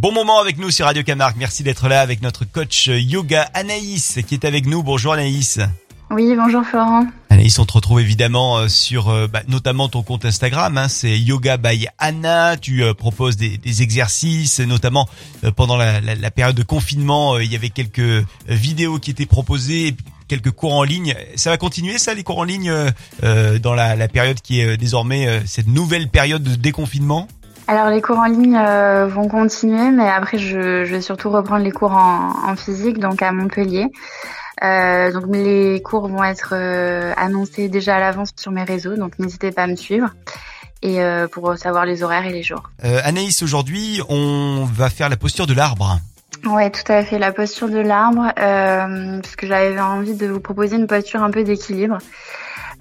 Bon moment avec nous sur Radio Camargue. Merci d'être là avec notre coach yoga Anaïs qui est avec nous. Bonjour Anaïs. Oui, bonjour Florent. Anaïs, on te retrouve évidemment euh, sur euh, bah, notamment ton compte Instagram. Hein, c'est Yoga by Anna. Tu euh, proposes des, des, exercices, notamment pendant la, la, la, période de confinement. il y avait quelques vidéos qui étaient proposées, quelques cours en ligne. Ça va continuer ça, les cours en ligne, dans la, la, période qui est désormais cette nouvelle période de déconfinement? Alors les cours en ligne vont continuer, mais après je, je, vais surtout reprendre les cours en, en physique, donc à Montpellier. Euh, donc les cours vont être euh, annoncés déjà à l'avance sur mes réseaux, donc n'hésitez pas à me suivre et euh, pour savoir les horaires et les jours. Euh, Anaïs, aujourd'hui, on va faire la posture de l'arbre. Ouais, tout à fait, la posture de l'arbre, euh, parce que j'avais envie de vous proposer une posture un peu d'équilibre.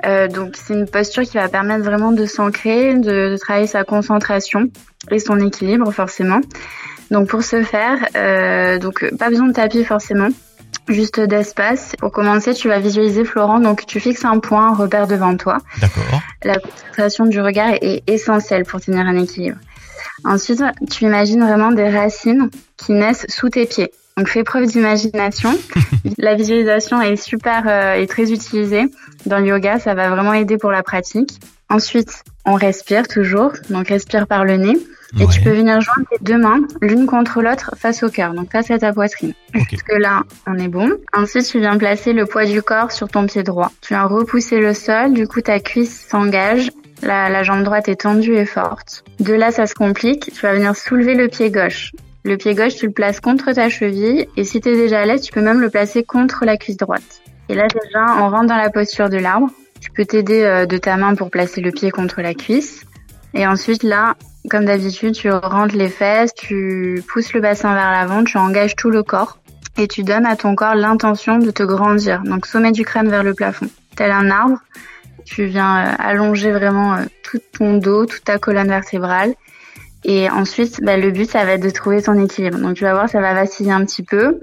Euh, donc c'est une posture qui va permettre vraiment de s'ancrer, de, de, travailler sa concentration et son équilibre forcément. Donc pour ce faire, euh, donc pas besoin de tapis forcément juste d'espace. Pour commencer, tu vas visualiser Florent, donc tu fixes un point, un repère devant toi. D'accord. La concentration du regard est essentielle pour tenir un équilibre. Ensuite, tu imagines vraiment des racines qui naissent sous tes pieds. Donc fais preuve d'imagination. la visualisation est super euh, et très utilisée dans le yoga, ça va vraiment aider pour la pratique. Ensuite, on respire toujours, donc respire par le nez. Et tu peux venir joindre tes deux mains l'une contre l'autre face au cœur, donc face à ta poitrine. Okay. Parce que là, on est bon. Ensuite, tu viens placer le poids du corps sur ton pied droit. Tu viens repousser le sol, du coup ta cuisse s'engage, la, la jambe droite est tendue et forte. De là, ça se complique. Tu vas venir soulever le pied gauche. Le pied gauche, tu le places contre ta cheville et si tu es déjà à l'aise, tu peux même le placer contre la cuisse droite. Et là déjà, on rentre dans la posture de l'arbre. Tu peux t'aider euh, de ta main pour placer le pied contre la cuisse. Et ensuite là, comme d'habitude, tu rentres les fesses, tu pousses le bassin vers l'avant, tu engages tout le corps et tu donnes à ton corps l'intention de te grandir. Donc sommet du crâne vers le plafond. Tel un arbre, tu viens euh, allonger vraiment euh, tout ton dos, toute ta colonne vertébrale. Et ensuite, bah, le but, ça va être de trouver ton équilibre. Donc tu vas voir, ça va vaciller un petit peu.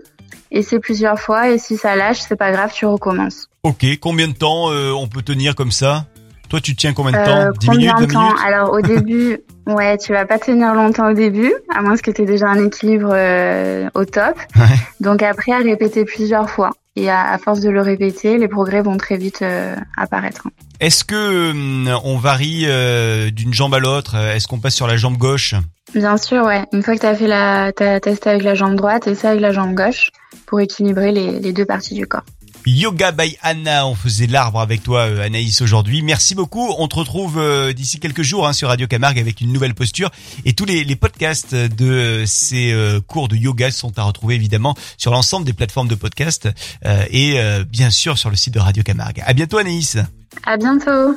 Essaie plusieurs fois et si ça lâche, c'est pas grave, tu recommences. Ok, combien de temps euh, on peut tenir comme ça? Toi, tu tiens combien de temps? Euh, 10 combien minutes, de temps? Alors au début, ouais, tu vas pas tenir longtemps au début, à moins que tu aies déjà un équilibre euh, au top. Ouais. Donc après, à répéter plusieurs fois. Et à, à, force de le répéter, les progrès vont très vite euh, apparaître. Est-ce que hum, on varie euh, d'une jambe à l'autre? Est-ce qu'on passe sur la jambe gauche? Bien sûr, ouais. Une fois que tu as fait la, t'as testé avec la jambe droite et ça avec la jambe gauche pour équilibrer les, les deux parties du corps. Yoga by Anna, on faisait l'arbre avec toi Anaïs aujourd'hui. Merci beaucoup. On te retrouve euh, d'ici quelques jours hein, sur Radio Camargue avec une nouvelle posture et tous les, podcasts de ces euh, cours de yoga sont à retrouver évidemment sur l'ensemble des plateformes de podcast euh, et bien sûr sur le site de Radio Camargue. À bientôt Anaïs. À bientôt.